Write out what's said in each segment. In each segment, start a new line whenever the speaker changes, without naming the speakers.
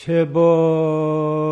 제법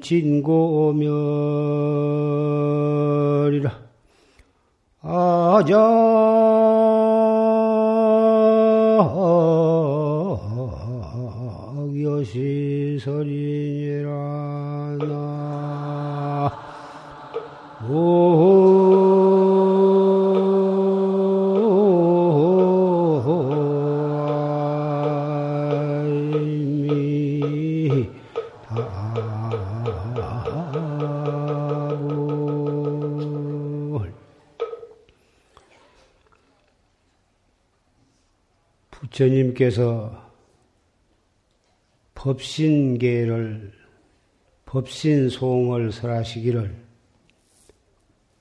진고멸이라. 아자 부처님께서 법신계를 법신송을 설하시기를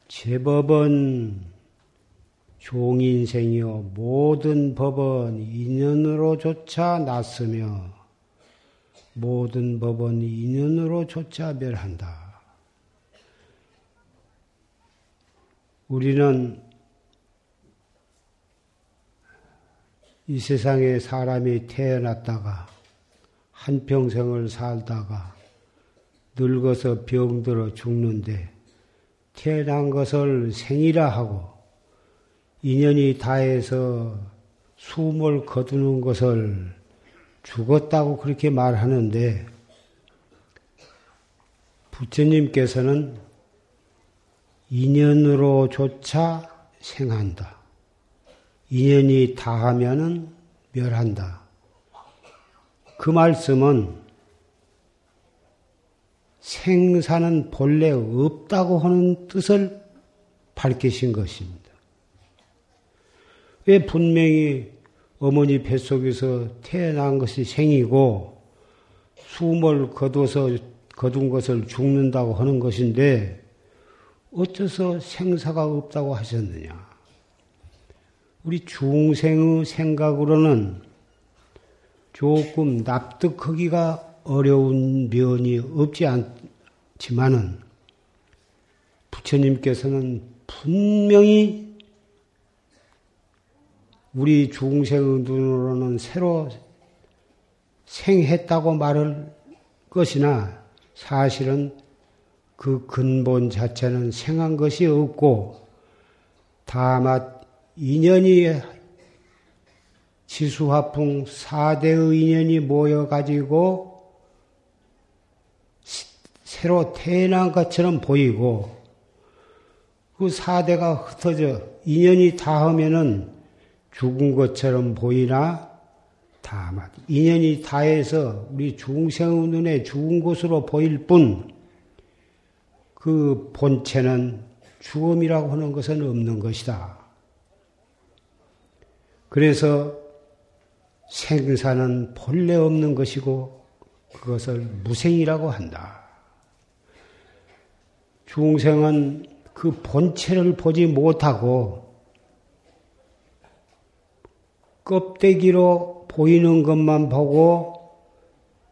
제법은 종인생이요 모든 법은 인연으로조차 났으며 모든 법은 인연으로조차 멸한다. 우리는 이 세상에 사람이 태어났다가 한평생을 살다가 늙어서 병들어 죽는데 태어난 것을 생이라 하고 인연이 다해서 숨을 거두는 것을 죽었다고 그렇게 말하는데 부처님께서는 인연으로조차 생한다. 인연이 다하면은 멸한다. 그 말씀은 생사는 본래 없다고 하는 뜻을 밝히신 것입니다. 왜 분명히 어머니 뱃속에서 태어난 것이 생이고 숨을 거둬서 거둔 것을 죽는다고 하는 것인데 어째서 생사가 없다고 하셨느냐? 우리 중생의 생각으로는 조금 납득하기가 어려운 면이 없지 않지만은 부처님께서는 분명히 우리 중생의 눈으로는 새로 생했다고 말할 것이나 사실은 그 근본 자체는 생한 것이 없고 다만 인연이 지수화풍 4대의 인연이 모여가지고 새로 태어난 것처럼 보이고 그 4대가 흩어져 인연이 닿으면은 죽은 것처럼 보이나 다만 인연이 다해서 우리 중생의 눈에 죽은 것으로 보일 뿐 그 본체는 죽음이라고 하는 것은 없는 것이다. 그래서 생사는 본래 없는 것이고 그것을 무생이라고 한다. 중생은 그 본체를 보지 못하고 껍데기로 보이는 것만 보고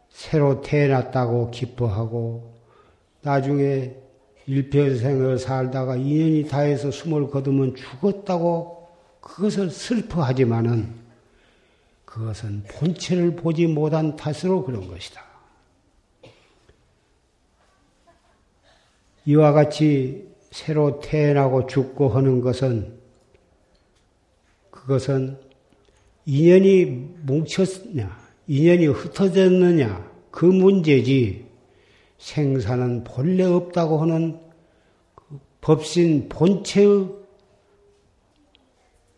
새로 태어났다고 기뻐하고 나중에 일평생을 살다가 인연이 다해서 숨을 거두면 죽었다고 그것을 슬퍼하지만은 그것은 본체를 보지 못한 탓으로 그런 것이다. 이와 같이 새로 태어나고 죽고 하는 것은 그것은 인연이 뭉쳤냐, 인연이 흩어졌느냐, 그 문제지 생사는 본래 없다고 하는 그 법신 본체의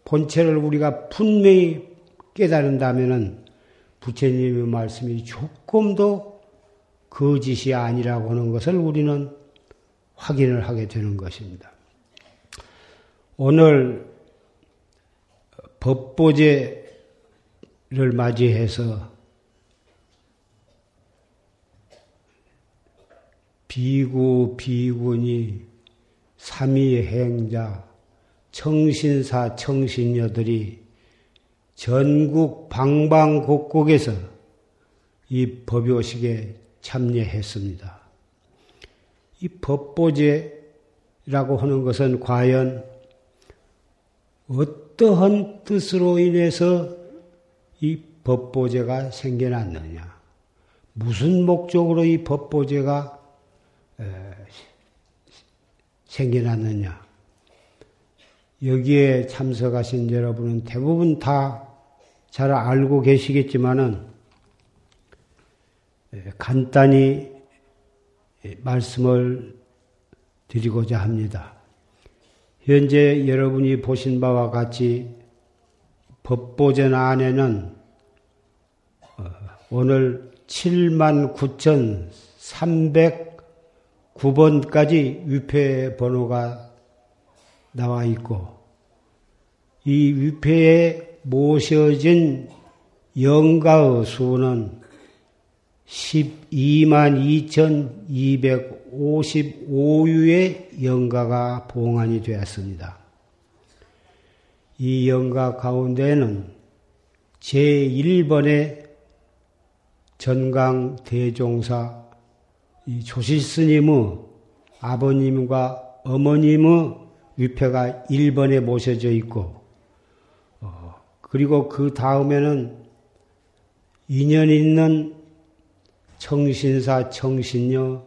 본체를 우리가 분명히 깨달은다면은 부처님의 말씀이 조금도 거짓이 아니라고 하는 것을 우리는 확인을 하게 되는 것입니다. 오늘 법보제를 맞이해서 비구, 비군이 삼위 행자, 청신사, 청신녀들이 전국 방방곡곡에서 이 법요식에 참여했습니다. 이 법보제라고 하는 것은 과연 어떠한 뜻으로 인해서 이 법보제가 생겨났느냐? 무슨 목적으로 이 법보제가 생겨났느냐? 여기에 참석하신 여러분은 대부분 다 잘 알고 계시겠지만은 간단히 말씀을 드리고자 합니다. 현재 여러분이 보신 바와 같이 법보전 안에는 어, 오늘 7만 9,309번까지 위패 번호가 나와 있고 이 위패에 모셔진 영가의 수는 12만 2,255유의 영가가 봉안이 되었습니다. 이 영가 가운데는 제1번의 전강 대종사 조실 스님의 아버님과 어머님의 위패가 1번에 모셔져 있고, 어, 그리고 그 다음에는 인연 있는 청신사, 청신녀,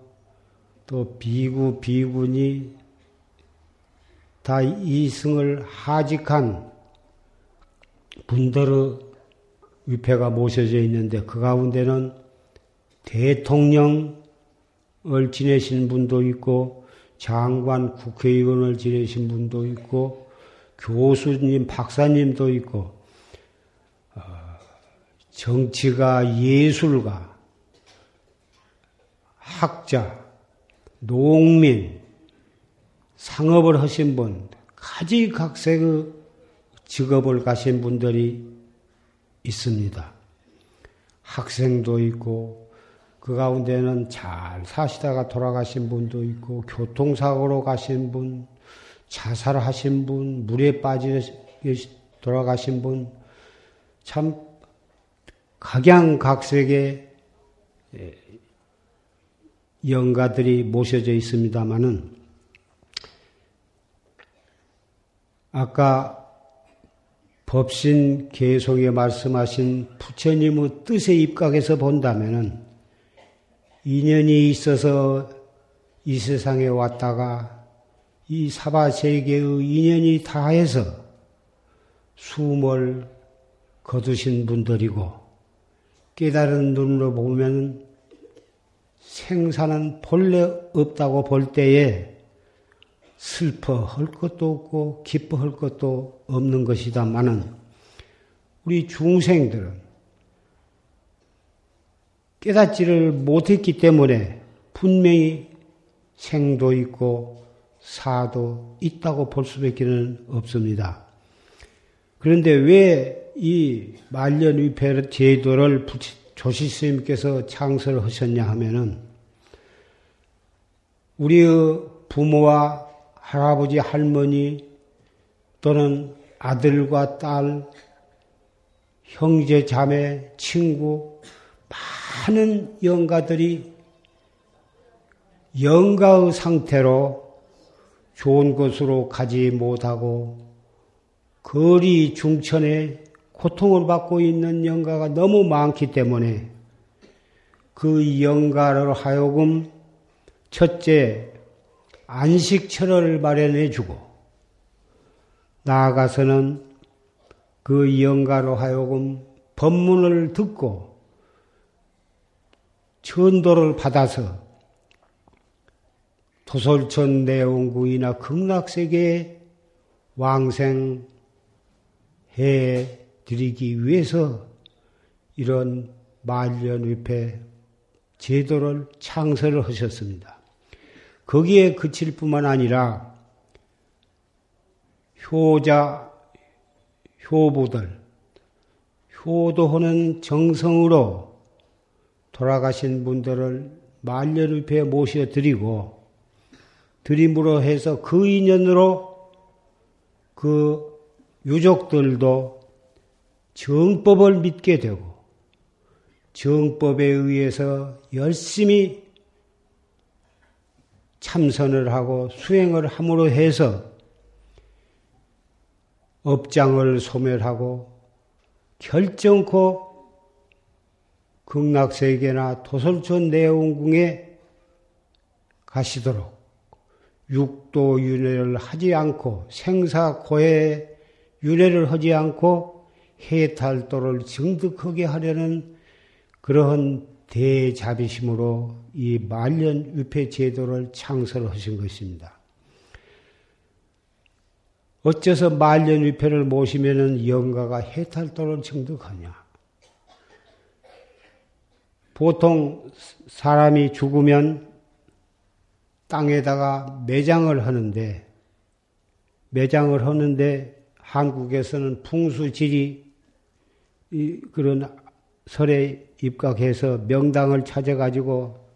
또 비구, 비군이 다 이승을 하직한 분들의 위패가 모셔져 있는데 그 가운데는 대통령을 지내신 분도 있고 장관, 국회의원을 지내신 분도 있고 교수님, 박사님도 있고 어, 정치가 예술가 학자, 농민, 상업을 하신 분, 가지각색의 직업을 가신 분들이 있습니다. 학생도 있고, 그 가운데는 잘 사시다가 돌아가신 분도 있고, 교통사고로 가신 분, 자살하신 분, 물에 빠져 돌아가신 분, 참 각양각색의 영가들이 모셔져 있습니다마는 아까 법신 계속에 말씀하신 부처님의 뜻에 입각해서 본다면은 인연이 있어서 이 세상에 왔다가 이 사바 세계의 인연이 다해서 숨을 거두신 분들이고 깨달은 눈으로 보면 생사는 본래 없다고 볼 때에 슬퍼할 것도 없고 기뻐할 것도 없는 것이다마는 우리 중생들은 깨닫지를 못했기 때문에 분명히 생도 있고 사도 있다고 볼 수밖에 는 없습니다. 그런데 왜 이 말년위패 제도를 조시 스님께서 창설을 하셨냐 하면은 우리의 부모와 할아버지, 할머니 또는 아들과 딸, 형제, 자매, 친구, 많은 영가들이 영가의 상태로 좋은 곳으로 가지 못하고 거리 중천에 고통을 받고 있는 영가가 너무 많기 때문에 그 영가를 하여금 첫째 안식처를 마련해 주고 나아가서는 그 영가로 하여금 법문을 듣고 전도를 받아서 도솔천 내원구이나 극락세계에 왕생해 드리기 위해서 이런 말년위패 제도를 창설을 하셨습니다. 거기에 그칠 뿐만 아니라 효자, 효부들, 효도하는 정성으로 돌아가신 분들을 말년위패에 모셔드리고 드림으로 해서 그 인연으로 그 유족들도 정법을 믿게 되고 정법에 의해서 열심히 참선을 하고 수행을 함으로 해서 업장을 소멸하고 결정코 극락세계나 도솔촌 내원궁에 가시도록 육도 윤회를 하지 않고 생사고해 윤회를 하지 않고 해탈도를 증득하게 하려는 그러한 대자비심으로 이 말년 위패 제도를 창설하신 것입니다. 어째서 말년 위패를 모시면은 영가가 해탈도를 증득하냐? 보통 사람이 죽으면 땅에다가 매장을 하는데 매장을 하는데 한국에서는 풍수지리 그런 설에 입각해서 명당을 찾아가지고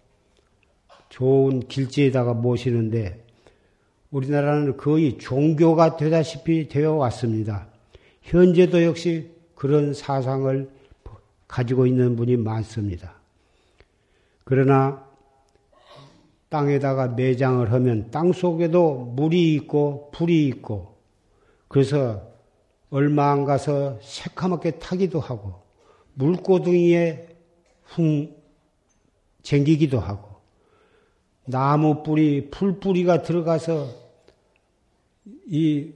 좋은 길지에다가 모시는데 우리나라는 거의 종교가 되다시피 되어 왔습니다. 현재도 역시 그런 사상을 가지고 있는 분이 많습니다. 그러나 땅에다가 매장을 하면 땅 속에도 물이 있고 불이 있고 그래서 얼마 안 가서 새카맣게 타기도 하고 물고둥이에 흉 쟁기기도 하고 나무 뿌리, 풀 뿌리가 들어가서 이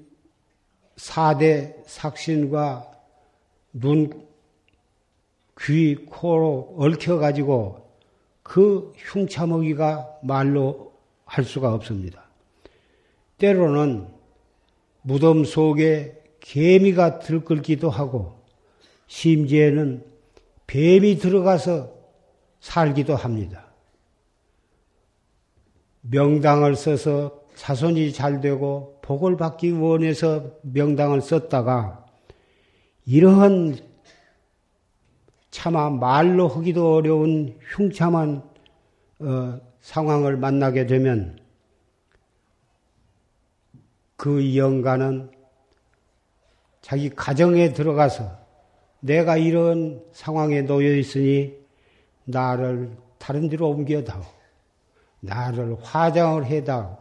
사대 삭신과 눈, 귀, 코로 얽혀가지고 그 흉차먹이가 말로 할 수가 없습니다. 때로는 무덤 속에 개미가 들끓기도 하고 심지어는 뱀이 들어가서 살기도 합니다. 명당을 써서 사손이 잘 되고 복을 받기 원해서 명당을 썼다가 이러한 차마 말로 하기도 어려운 흉참한 어, 상황을 만나게 되면 그 영가는 자기 가정에 들어가서 내가 이런 상황에 놓여 있으니 나를 다른 데로 옮겨다오. 나를 화장을 해다오.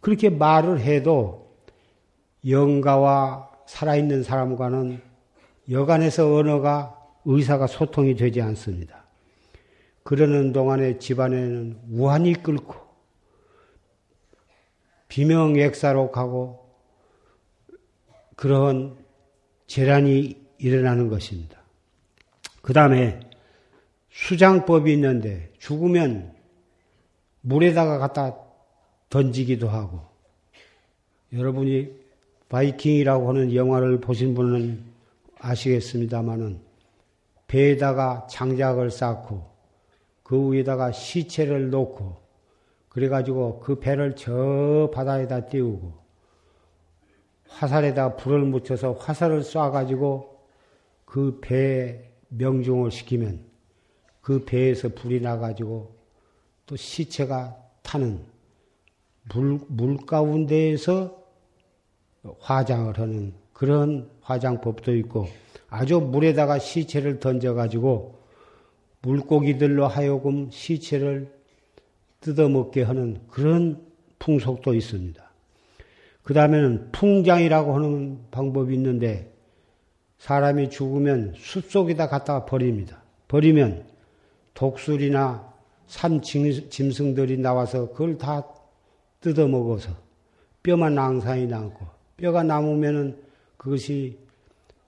그렇게 말을 해도 영가와 살아있는 사람과는 여간에서 언어가 의사가 소통이 되지 않습니다. 그러는 동안에 집안에는 우환이 끓고 비명액사로 가고 그런 재란이 일어나는 것입니다. 그 다음에 수장법이 있는데 죽으면 물에다가 갖다 던지기도 하고 여러분이 바이킹이라고 하는 영화를 보신 분은 아시겠습니다마는 배에다가 장작을 쌓고 그 위에다가 시체를 놓고 그래가지고 그 배를 저 바다에다 띄우고 화살에다 불을 묻혀서 화살을 쏴가지고 그 배에 명중을 시키면 그 배에서 불이 나가지고 또 시체가 타는 물, 물 가운데에서 화장을 하는 그런 화장법도 있고 아주 물에다가 시체를 던져가지고 물고기들로 하여금 시체를 뜯어먹게 하는 그런 풍속도 있습니다. 그 다음에는 풍장이라고 하는 방법이 있는데 사람이 죽으면 숲속에다 갖다가 버립니다. 버리면 독수리나 산 짐승들이 나와서 그걸 다 뜯어먹어서 뼈만 낭상이 남고 뼈가 남으면은 그것이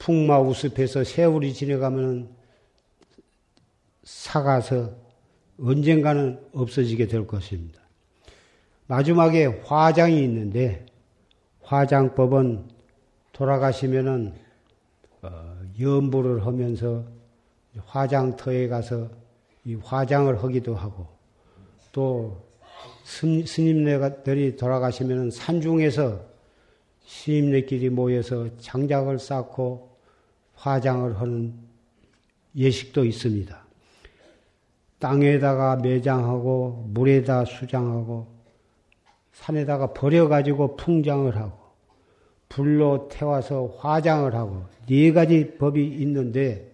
풍마우습해서 세월이 지나가면은 사가서 언젠가는 없어지게 될 것입니다. 마지막에 화장이 있는데 화장법은 돌아가시면은 어, 연부를 하면서 화장터에 가서 이 화장을 하기도 하고 또 스님네들이 돌아가시면은 산중에서 스님네끼리 모여서 장작을 쌓고 화장을 하는 예식도 있습니다. 땅에다가 매장하고 물에다 수장하고 산에다가 버려가지고 풍장을 하고 불로 태워서 화장을 하고 네 가지 법이 있는데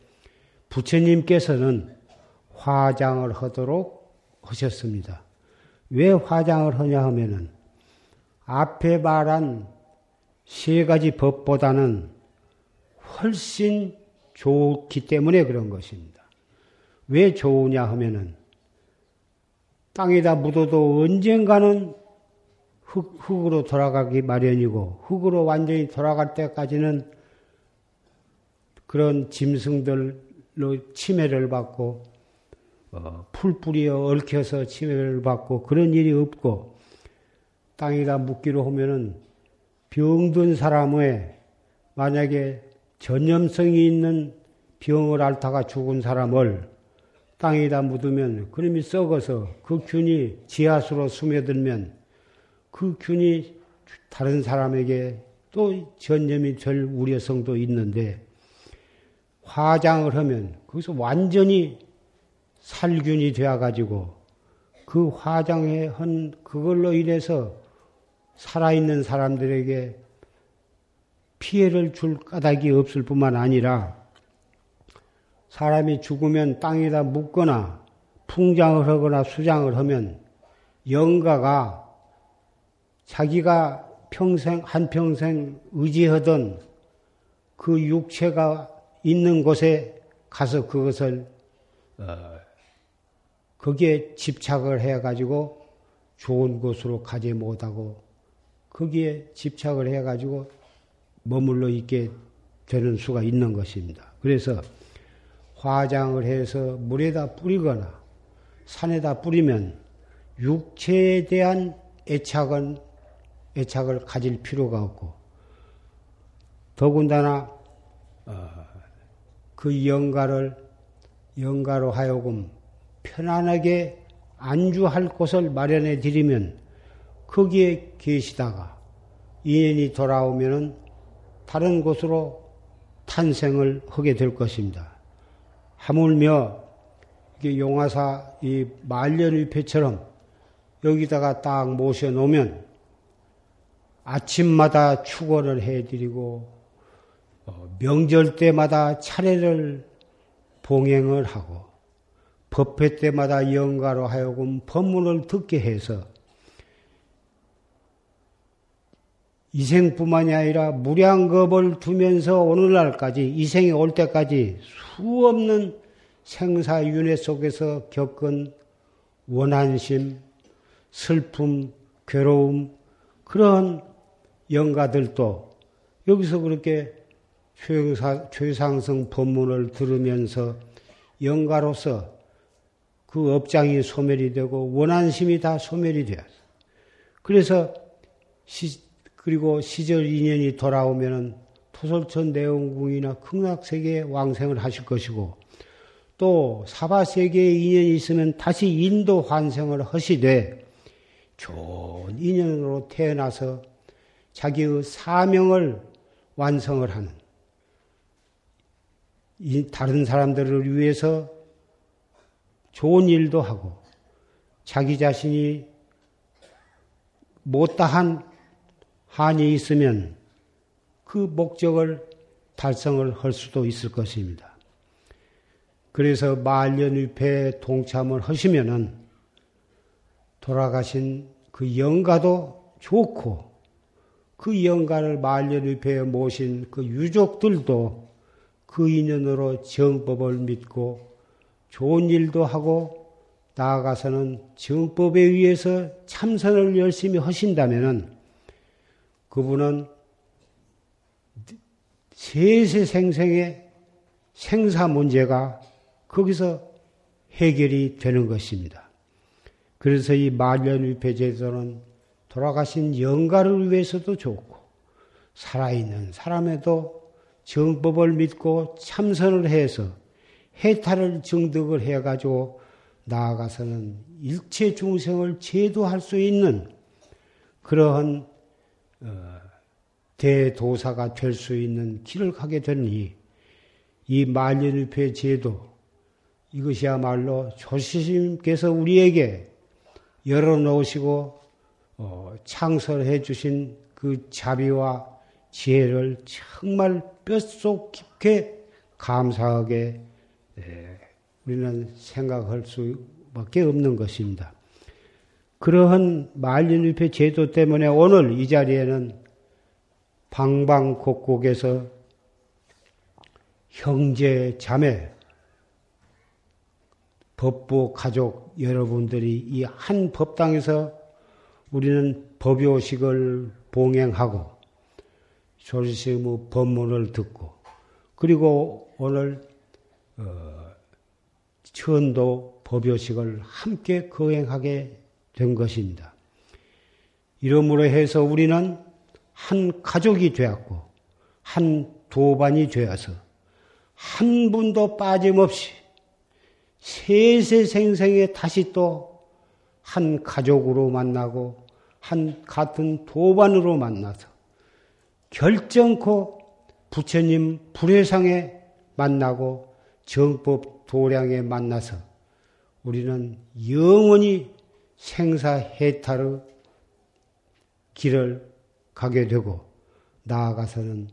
부처님께서는 화장을 하도록 하셨습니다. 왜 화장을 하냐 하면은 앞에 말한 세 가지 법보다는 훨씬 좋기 때문에 그런 것입니다. 왜 좋으냐 하면은 땅에다 묻어도 언젠가는 흙, 흙으로 돌아가기 마련이고 흙으로 완전히 돌아갈 때까지는 그런 짐승들로 침해를 받고 어, 풀뿌리에 얽혀서 침해를 받고 그런 일이 없고 땅에다 묻기로 하면은 병든 사람의 만약에 전염성이 있는 병을 앓다가 죽은 사람을 땅에다 묻으면 그놈이 썩어서 그 균이 지하수로 스며들면 그 균이 다른 사람에게 또 전염이 될 우려성도 있는데 화장을 하면 거기서 완전히 살균이 되어가지고 그 화장에 한 그걸로 인해서 살아있는 사람들에게 피해를 줄 까닭이 없을 뿐만 아니라 사람이 죽으면 땅에다 묻거나 풍장을 하거나 수장을 하면 영가가 자기가 평생, 한평생 의지하던 그 육체가 있는 곳에 가서 그것을 어, 거기에 집착을 해가지고 좋은 곳으로 가지 못하고 거기에 집착을 해가지고 머물러 있게 되는 수가 있는 것입니다. 그래서 화장을 해서 물에다 뿌리거나 산에다 뿌리면 육체에 대한 애착은 애착을 가질 필요가 없고 더군다나 어, 그 영가를 영가로 하여금 편안하게 안주할 곳을 마련해 드리면 거기에 계시다가 인연이 돌아오면은 다른 곳으로 탄생을 하게 될 것입니다. 하물며 이게 용화사 이 말년위패처럼 여기다가 딱 모셔 놓으면 아침마다 축원을 해드리고 어, 명절 때마다 차례를 봉행을 하고 법회 때마다 영가로 하여금 법문을 듣게 해서 이생뿐만이 아니라 무량겁을 두면서 오늘날까지 이생이 올 때까지 수없는 생사윤회 속에서 겪은 원한심, 슬픔, 괴로움 그런 영가들도 여기서 그렇게 최사, 최상승 법문을 들으면서 영가로서 그 업장이 소멸이 되고 원한심이 다 소멸이 되었어. 그래서 시, 그리고 시절 인연이 돌아오면은 토솔천 내원궁이나 극락세계에 왕생을 하실 것이고 또 사바세계에 인연이 있으면 다시 인도 환생을 하시되 좋은 인연으로 태어나서 자기의 사명을 완성을 하는 다른 사람들을 위해서 좋은 일도 하고 자기 자신이 못다한 한이 있으면 그 목적을 달성을 할 수도 있을 것입니다. 그래서 말년위패에 동참을 하시면은 돌아가신 그 영가도 좋고 그 영가를 말년위패에 모신 그 유족들도 그 인연으로 정법을 믿고 좋은 일도 하고 나아가서는 정법에 의해서 참선을 열심히 하신다면은 그분은 세세생생의 생사 문제가 거기서 해결이 되는 것입니다. 그래서 이 말년위패제도는 돌아가신 영가를 위해서도 좋고 살아있는 사람에도 정법을 믿고 참선을 해서 해탈을 정득을 해가지고 나아가서는 일체 중생을 제도할 수 있는 그러한 어, 대도사가 될 수 있는 길을 가게 되니 이 만년일패 제도 이것이야말로 조시님께서 우리에게 열어놓으시고 어, 창설해 주신 그 자비와 지혜를 정말 뼛속 깊게 감사하게 에, 우리는 생각할 수밖에 없는 것입니다. 그러한 만년일패 제도 때문에 오늘 이 자리에는 방방곡곡에서 형제, 자매, 법부 가족 여러분들이 이 한 법당에서 우리는 법요식을 봉행하고 조리시의 법문을 듣고 그리고 오늘 어, 천도 법요식을 함께 거행하게 된 것입니다. 이러므로 해서 우리는 한 가족이 되었고 한 도반이 되어서 한 분도 빠짐없이 세세생생에 다시 또 한 가족으로 만나고 한 같은 도반으로 만나서 결정코 부처님 불회상에 만나고 정법 도량에 만나서 우리는 영원히 생사해탈의 길을 가게 되고 나아가서는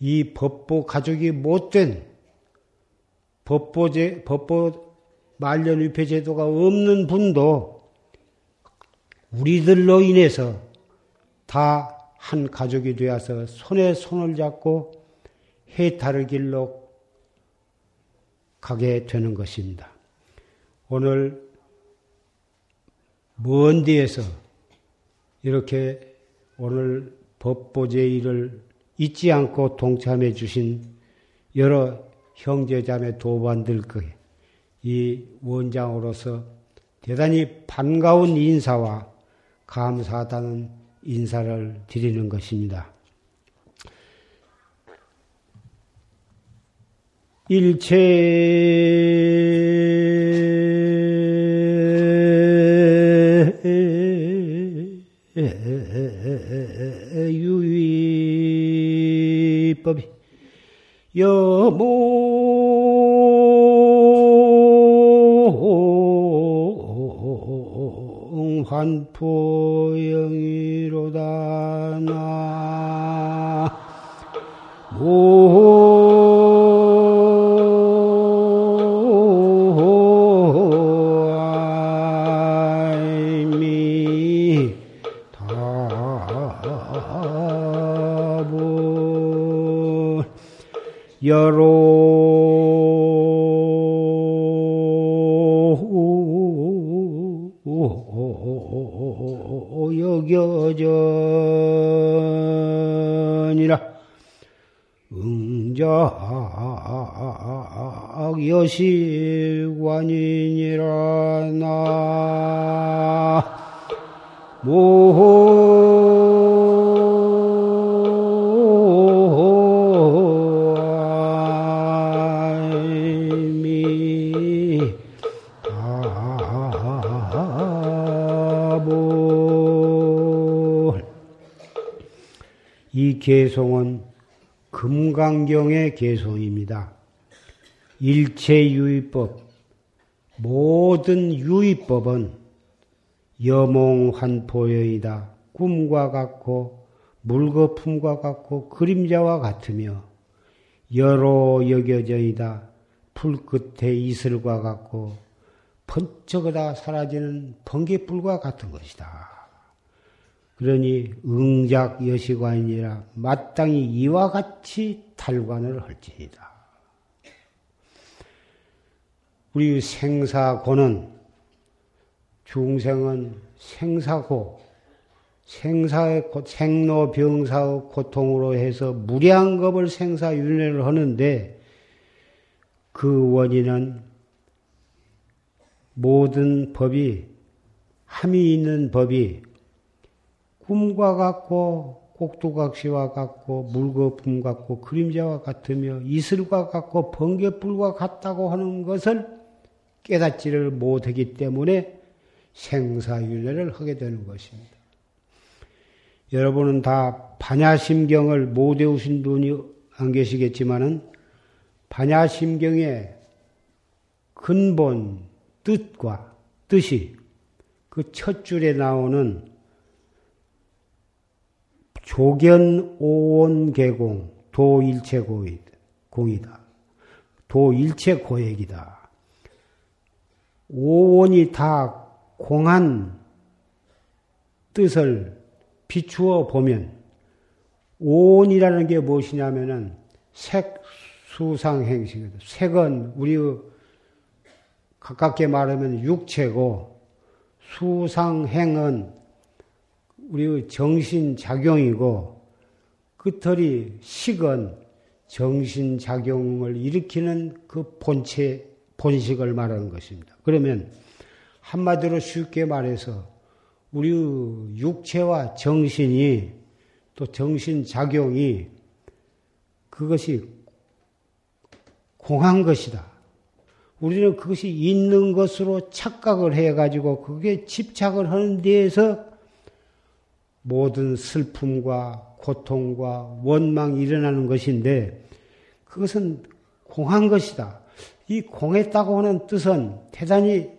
이 법보 가족이 못된 법보제, 법보 말년 위패 제도가 없는 분도 우리들로 인해서 다 한 가족이 되어서 손에 손을 잡고 해탈의 길로 가게 되는 것입니다. 오늘 먼 데에서 이렇게 오늘 법보제의를 잊지 않고 동참해 주신 여러 형제자매 도반들 이 원장으로서 대단히 반가운 인사와 감사하다는 인사를 드리는 것입니다. 일체 여모. 환포 여시관이니라 나 모. 이 개송은 금강경의 개송입니다. 일체유의법, 모든 유의법은 여몽환포여이다. 꿈과 같고 물거품과 같고 그림자와 같으며 여로 여겨져이다. 풀 끝에 이슬과 같고 번쩍하다 사라지는 번개불과 같은 것이다. 그러니 응작 여시관이라 마땅히 이와 같이 탈관을 할지니다. 우리 생사고는 중생은 생사고 생사의 생로병사의 고통으로 해서 무량겁을 생사윤회를 하는데 그 원인은 모든 법이 함이 있는 법이 꿈과 같고 꼭두각시와 같고 물거품 같고 그림자와 같으며 이슬과 같고 번개불과 같다고 하는 것을 깨닫지를 못하기 때문에 생사윤회를 하게 되는 것입니다. 여러분은 다 반야심경을 못 외우신 분이 안 계시겠지만은 반야심경의 근본 뜻과 뜻이 그 첫 줄에 나오는 조견 오원 개공 도일체 공이다. 도일체 고액이다. 오원이 다 공한 뜻을 비추어 보면 오원이라는 게 무엇이냐면은 색, 수상, 행식이다. 색은 우리 가깝게 말하면 육체고 수상행은 우리 정신작용이고 끝털이 식은 정신작용을 일으키는 그 본체, 본식을 말하는 것입니다. 그러면 한마디로 쉽게 말해서 우리 육체와 정신이 또 정신작용이 그것이 공한 것이다. 우리는 그것이 있는 것으로 착각을 해가지고 그게 집착을 하는 데에서 모든 슬픔과 고통과 원망이 일어나는 것인데 그것은 공한 것이다. 이 공했다고 하는 뜻은 대단히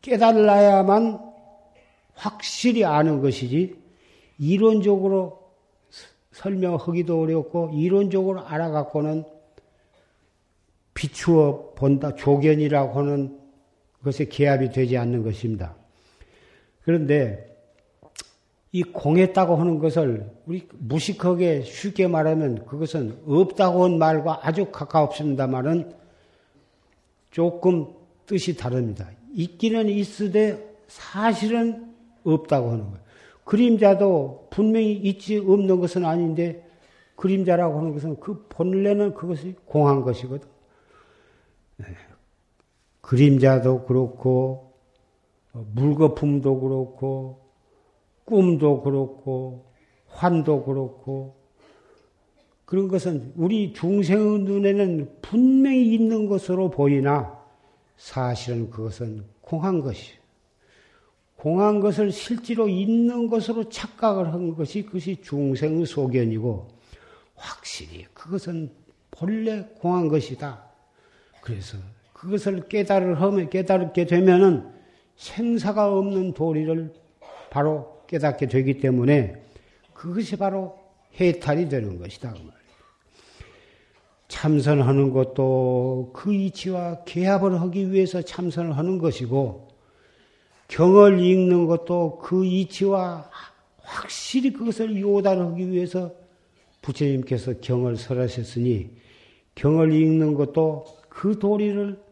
깨달아야만 확실히 아는 것이지 이론적으로 설명하기도 어렵고 이론적으로 알아갖고는 비추어 본다 조견이라고 하는 것에 기합이 되지 않는 것입니다. 그런데 이 공했다고 하는 것을 우리 무식하게 쉽게 말하면 그것은 없다고 한 말과 아주 가까웠습니다만은 조금 뜻이 다릅니다. 있기는 있으되 사실은 없다고 하는 거예요. 그림자도 분명히 있지 없는 것은 아닌데 그림자라고 하는 것은 그 본래는 그것이 공한 것이거든. 네. 그림자도 그렇고 물거품도 그렇고 꿈도 그렇고 환도 그렇고 그런 것은 우리 중생의 눈에는 분명히 있는 것으로 보이나 사실은 그것은 공한 것이에요. 공한 것을 실제로 있는 것으로 착각을 한 것이 그것이 중생의 소견이고 확실히 그것은 본래 공한 것이다. 그래서 그것을 깨달을 하면 깨달게 되면은 생사가 없는 도리를 바로 깨닫게 되기 때문에 그것이 바로 해탈이 되는 것이다. 그 참선하는 것도 그 이치와 개합을 하기 위해서 참선을 하는 것이고 경을 읽는 것도 그 이치와 확실히 그것을 요단하기 위해서 부처님께서 경을 설하셨으니 경을 읽는 것도 그 도리를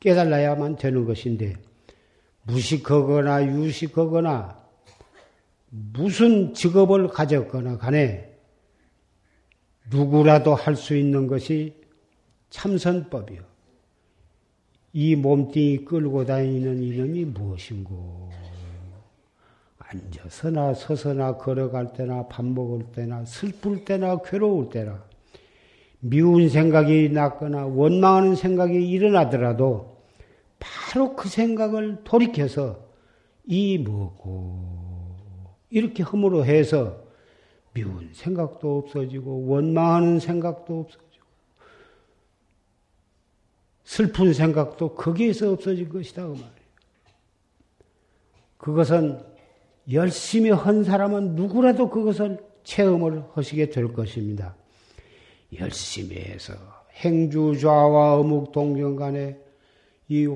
깨달아야만 되는 것인데 무식하거나 유식하거나 무슨 직업을 가졌거나 간에 누구라도 할 수 있는 것이 참선법이요. 이 몸뚱이 끌고 다니는 이놈이 무엇인고? 앉아서나 서서나 걸어갈 때나 밥 먹을 때나 슬플 때나 괴로울 때나 미운 생각이 났거나 원망하는 생각이 일어나더라도 바로 그 생각을 돌이켜서 이 뭐고 이렇게 허물어 해서 미운 생각도 없어지고 원망하는 생각도 없어지고 슬픈 생각도 거기에서 없어질 것이다 그 말이에요. 그것은 열심히 한 사람은 누구라도 그것을 체험을 하시게 될 것입니다. 열심히 해서 행주좌와 어묵 동경 간에 이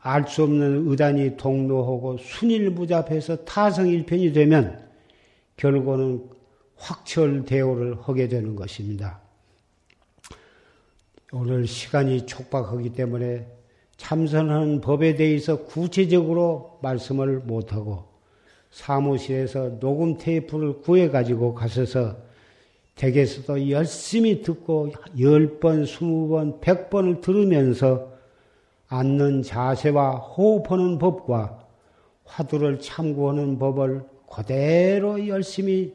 알 수 없는 의단이 동로하고 순일무잡해서 타성일편이 되면 결국은 확철대오를 하게 되는 것입니다. 오늘 시간이 촉박하기 때문에 참선하는 법에 대해서 구체적으로 말씀을 못하고 사무실에서 녹음 테이프를 구해가지고 가셔서 댁에서도 열심히 듣고 10번, 20번, 100번을 들으면서 앉는 자세와 호흡하는 법과 화두를 참고하는 법을 그대로 열심히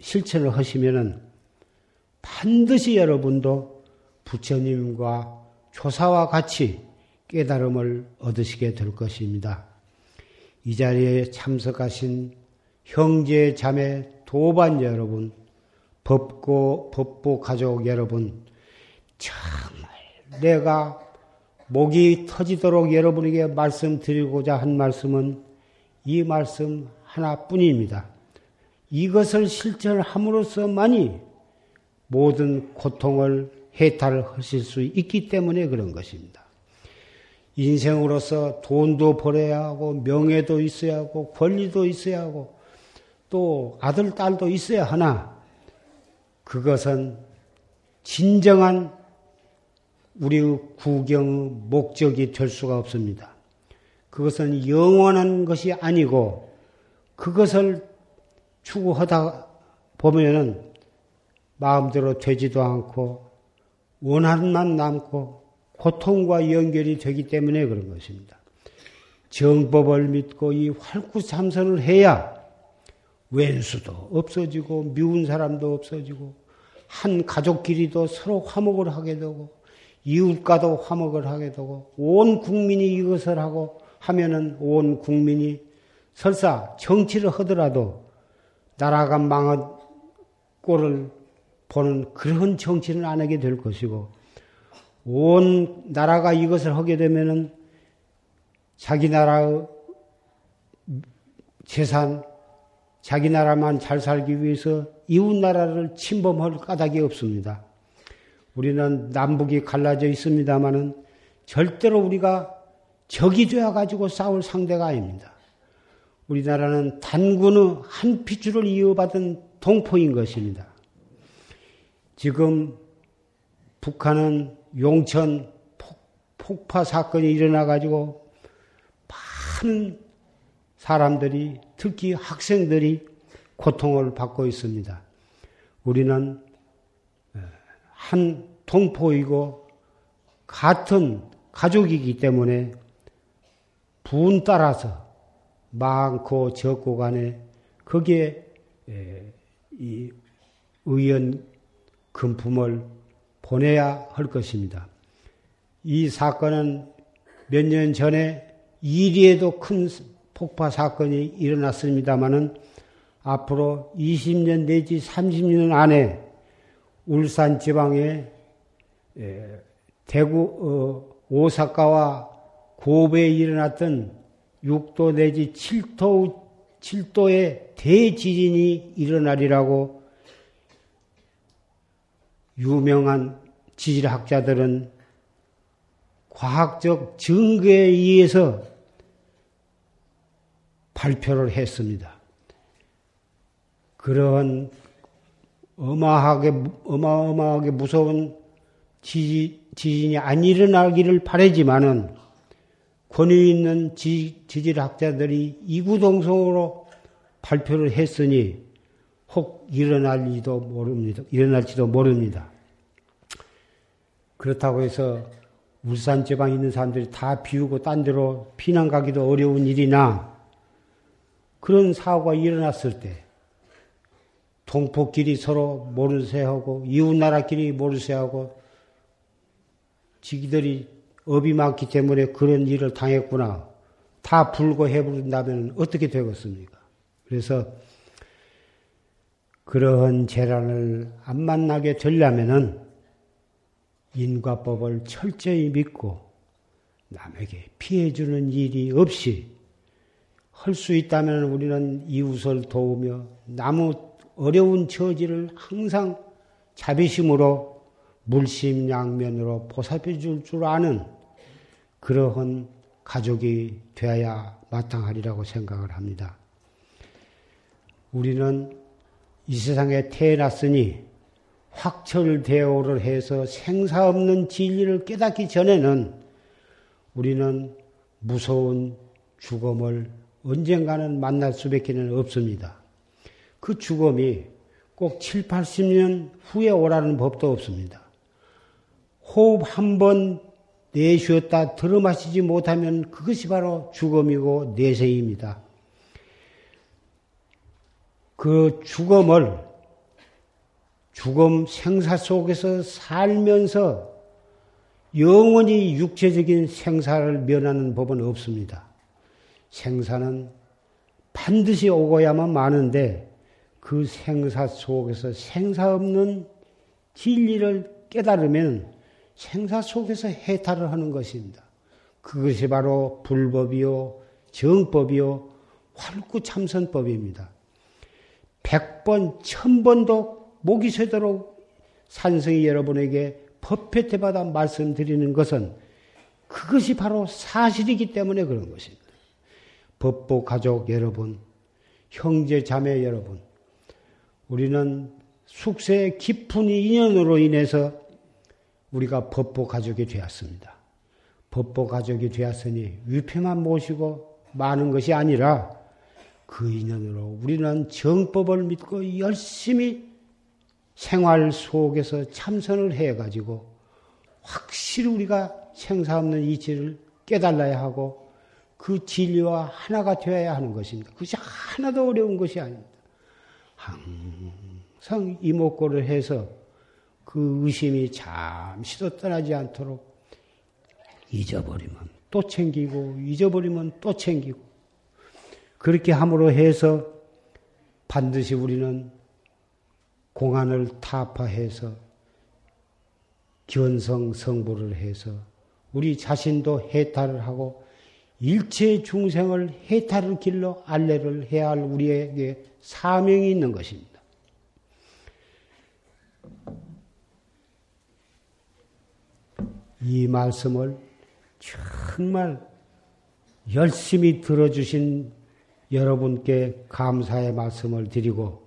실천을 하시면은 반드시 여러분도 부처님과 조사와 같이 깨달음을 얻으시게 될 것입니다. 이 자리에 참석하신 형제, 자매, 도반 여러분, 법고, 법부 가족 여러분, 정말 내가 목이 터지도록 여러분에게 말씀드리고자 한 말씀은 이 말씀 하나뿐입니다. 이것을 실천함으로써만이 모든 고통을 해탈하실 수 있기 때문에 그런 것입니다. 인생으로서 돈도 벌어야 하고 명예도 있어야 하고 권리도 있어야 하고 또 아들 딸도 있어야 하나 그것은 진정한 우리의 구경의 목적이 될 수가 없습니다. 그것은 영원한 것이 아니고 그것을 추구하다 보면은 마음대로 되지도 않고 원한만 남고 고통과 연결이 되기 때문에 그런 것입니다. 정법을 믿고 이 활구참선을 해야 왼수도 없어지고 미운 사람도 없어지고 한 가족끼리도 서로 화목을 하게 되고 이웃과도 화목을 하게 되고 온 국민이 이것을 하고 하면은 온 국민이 설사 정치를 하더라도 나라가 망한 꼴을 보는 그런 정치는 안 하게 될 것이고 온 나라가 이것을 하게 되면은 자기 나라의 재산, 자기 나라만 잘 살기 위해서 이웃 나라를 침범할 까닭이 없습니다. 우리는 남북이 갈라져 있습니다만은 절대로 우리가 적이 되어 가지고 싸울 상대가 아닙니다. 우리나라는 단군의 한 핏줄을 이어받은 동포인 것입니다. 지금 북한은 용천 폭, 파 사건이 일어나 가지고 많은 사람들이 특히 학생들이 고통을 받고 있습니다. 우리는 한 동포이고 같은 가족이기 때문에 분 따라서 많고 적고 간에 거기에 이 의원 금품을 보내야 할 것입니다. 이 사건은 몇 년 전에 이리에도 큰 폭파 사건이 일어났습니다마는 앞으로 20년 내지 30년 안에 울산 지방에 대구 어, 오사카와 고베에 일어났던 6도 내지 7도 7도의 대지진이 일어나리라고 유명한 지질학자들은 과학적 증거에 의해서 발표를 했습니다. 그러한 어마하게, 어마어마하게 무서운 지, 지진이 안 일어나기를 바라지만은 권위 있는 지, 지질학자들이 이구동성으로 발표를 했으니 혹 일어날지도 모릅니다. 일어날지도 모릅니다. 그렇다고 해서 울산 지방에 있는 사람들이 다 비우고 딴 데로 피난 가기도 어려운 일이나 그런 사고가 일어났을 때 동포끼리 서로 모르쇠하고 이웃나라끼리 모르쇠하고 지기들이 업이 많기 때문에 그런 일을 당했구나. 다 불고해버린다면 어떻게 되겠습니까? 그래서 그러한 재난을 안 만나게 되려면은 인과법을 철저히 믿고 남에게 피해주는 일이 없이 할 수 있다면 우리는 이웃을 도우며 나무 어려운 처지를 항상 자비심으로 물심양면으로 보살펴 줄 줄 아는 그러한 가족이 되어야 마땅하리라고 생각을 합니다. 우리는 이 세상에 태어났으니 확철대오를 해서 생사 없는 진리를 깨닫기 전에는 우리는 무서운 죽음을 언젠가는 만날 수밖에는 없습니다. 그 죽음이 꼭 7, 80년 후에 오라는 법도 없습니다. 호흡 한 번 내쉬었다 들어마시지 못하면 그것이 바로 죽음이고 내생입니다. 그 죽음을 죽음 생사 속에서 살면서 영원히 육체적인 생사를 면하는 법은 없습니다. 생사는 반드시 오고야만 마는데 그 생사 속에서 생사 없는 진리를 깨달으면 생사 속에서 해탈을 하는 것입니다. 그것이 바로 불법이요, 정법이요, 활구참선법입니다. 백번, 천번도 목이 새도록 산성이 여러분에게 법회태마다 말씀드리는 것은 그것이 바로 사실이기 때문에 그런 것입니다. 법보 가족 여러분, 형제 자매 여러분, 우리는 숙세의 깊은 인연으로 인해서 우리가 법보 가족이 되었습니다. 법보 가족이 되었으니 위패만 모시고 많은 것이 아니라 그 인연으로 우리는 정법을 믿고 열심히 생활 속에서 참선을 해가지고 확실히 우리가 생사 없는 이치를 깨달아야 하고 그 진리와 하나가 되어야 하는 것입니다. 그것이 하나도 어려운 것이 아닙니다. 항상 이목고를 해서 그 의심이 잠시도 떠나지 않도록 잊어버리면 또 챙기고 잊어버리면 또 챙기고. 그렇게 함으로 해서 반드시 우리는 공안을 타파해서 견성 성불을 해서 우리 자신도 해탈을 하고 일체 중생을 해탈을 길로 알레를 해야 할 우리에게 사명이 있는 것입니다. 이 말씀을 정말 열심히 들어주신 여러분께 감사의 말씀을 드리고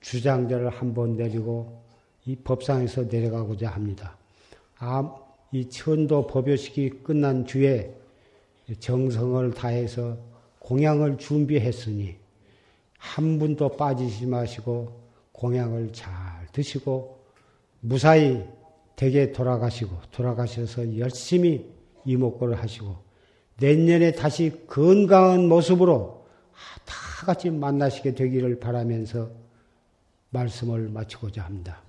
주장자를 한번 내리고 이 법상에서 내려가고자 합니다. 아, 이 천도 법요식이 끝난 주에 정성을 다해서 공양을 준비했으니 한 분도 빠지지 마시고 공양을 잘 드시고 무사히 댁에 돌아가시고 돌아가셔서 열심히 이목구를 하시고 내년에 다시 건강한 모습으로 다 같이 만나시게 되기를 바라면서 말씀을 마치고자 합니다.